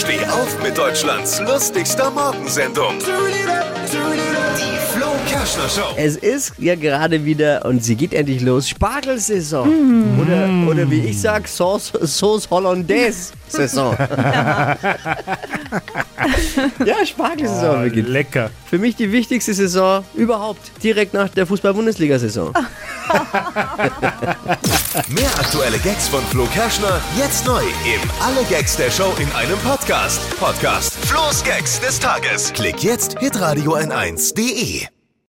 Steh auf mit Deutschlands lustigster Morgensendung. Es ist ja gerade wieder und sie geht endlich los. Spargelsaison. Oder, oder wie ich sag, Sauce, Sauce Hollandaise Saison. ja, Spargelsaison beginnt. Lecker. Für mich die wichtigste Saison überhaupt. Direkt nach der Fußball-Bundesliga-Saison. Mehr aktuelle Gags von Flo Kerschner jetzt neu im Alle Gags der Show in einem Podcast. Podcast Flo's Gags des Tages. Klick jetzt hitradio n1.de.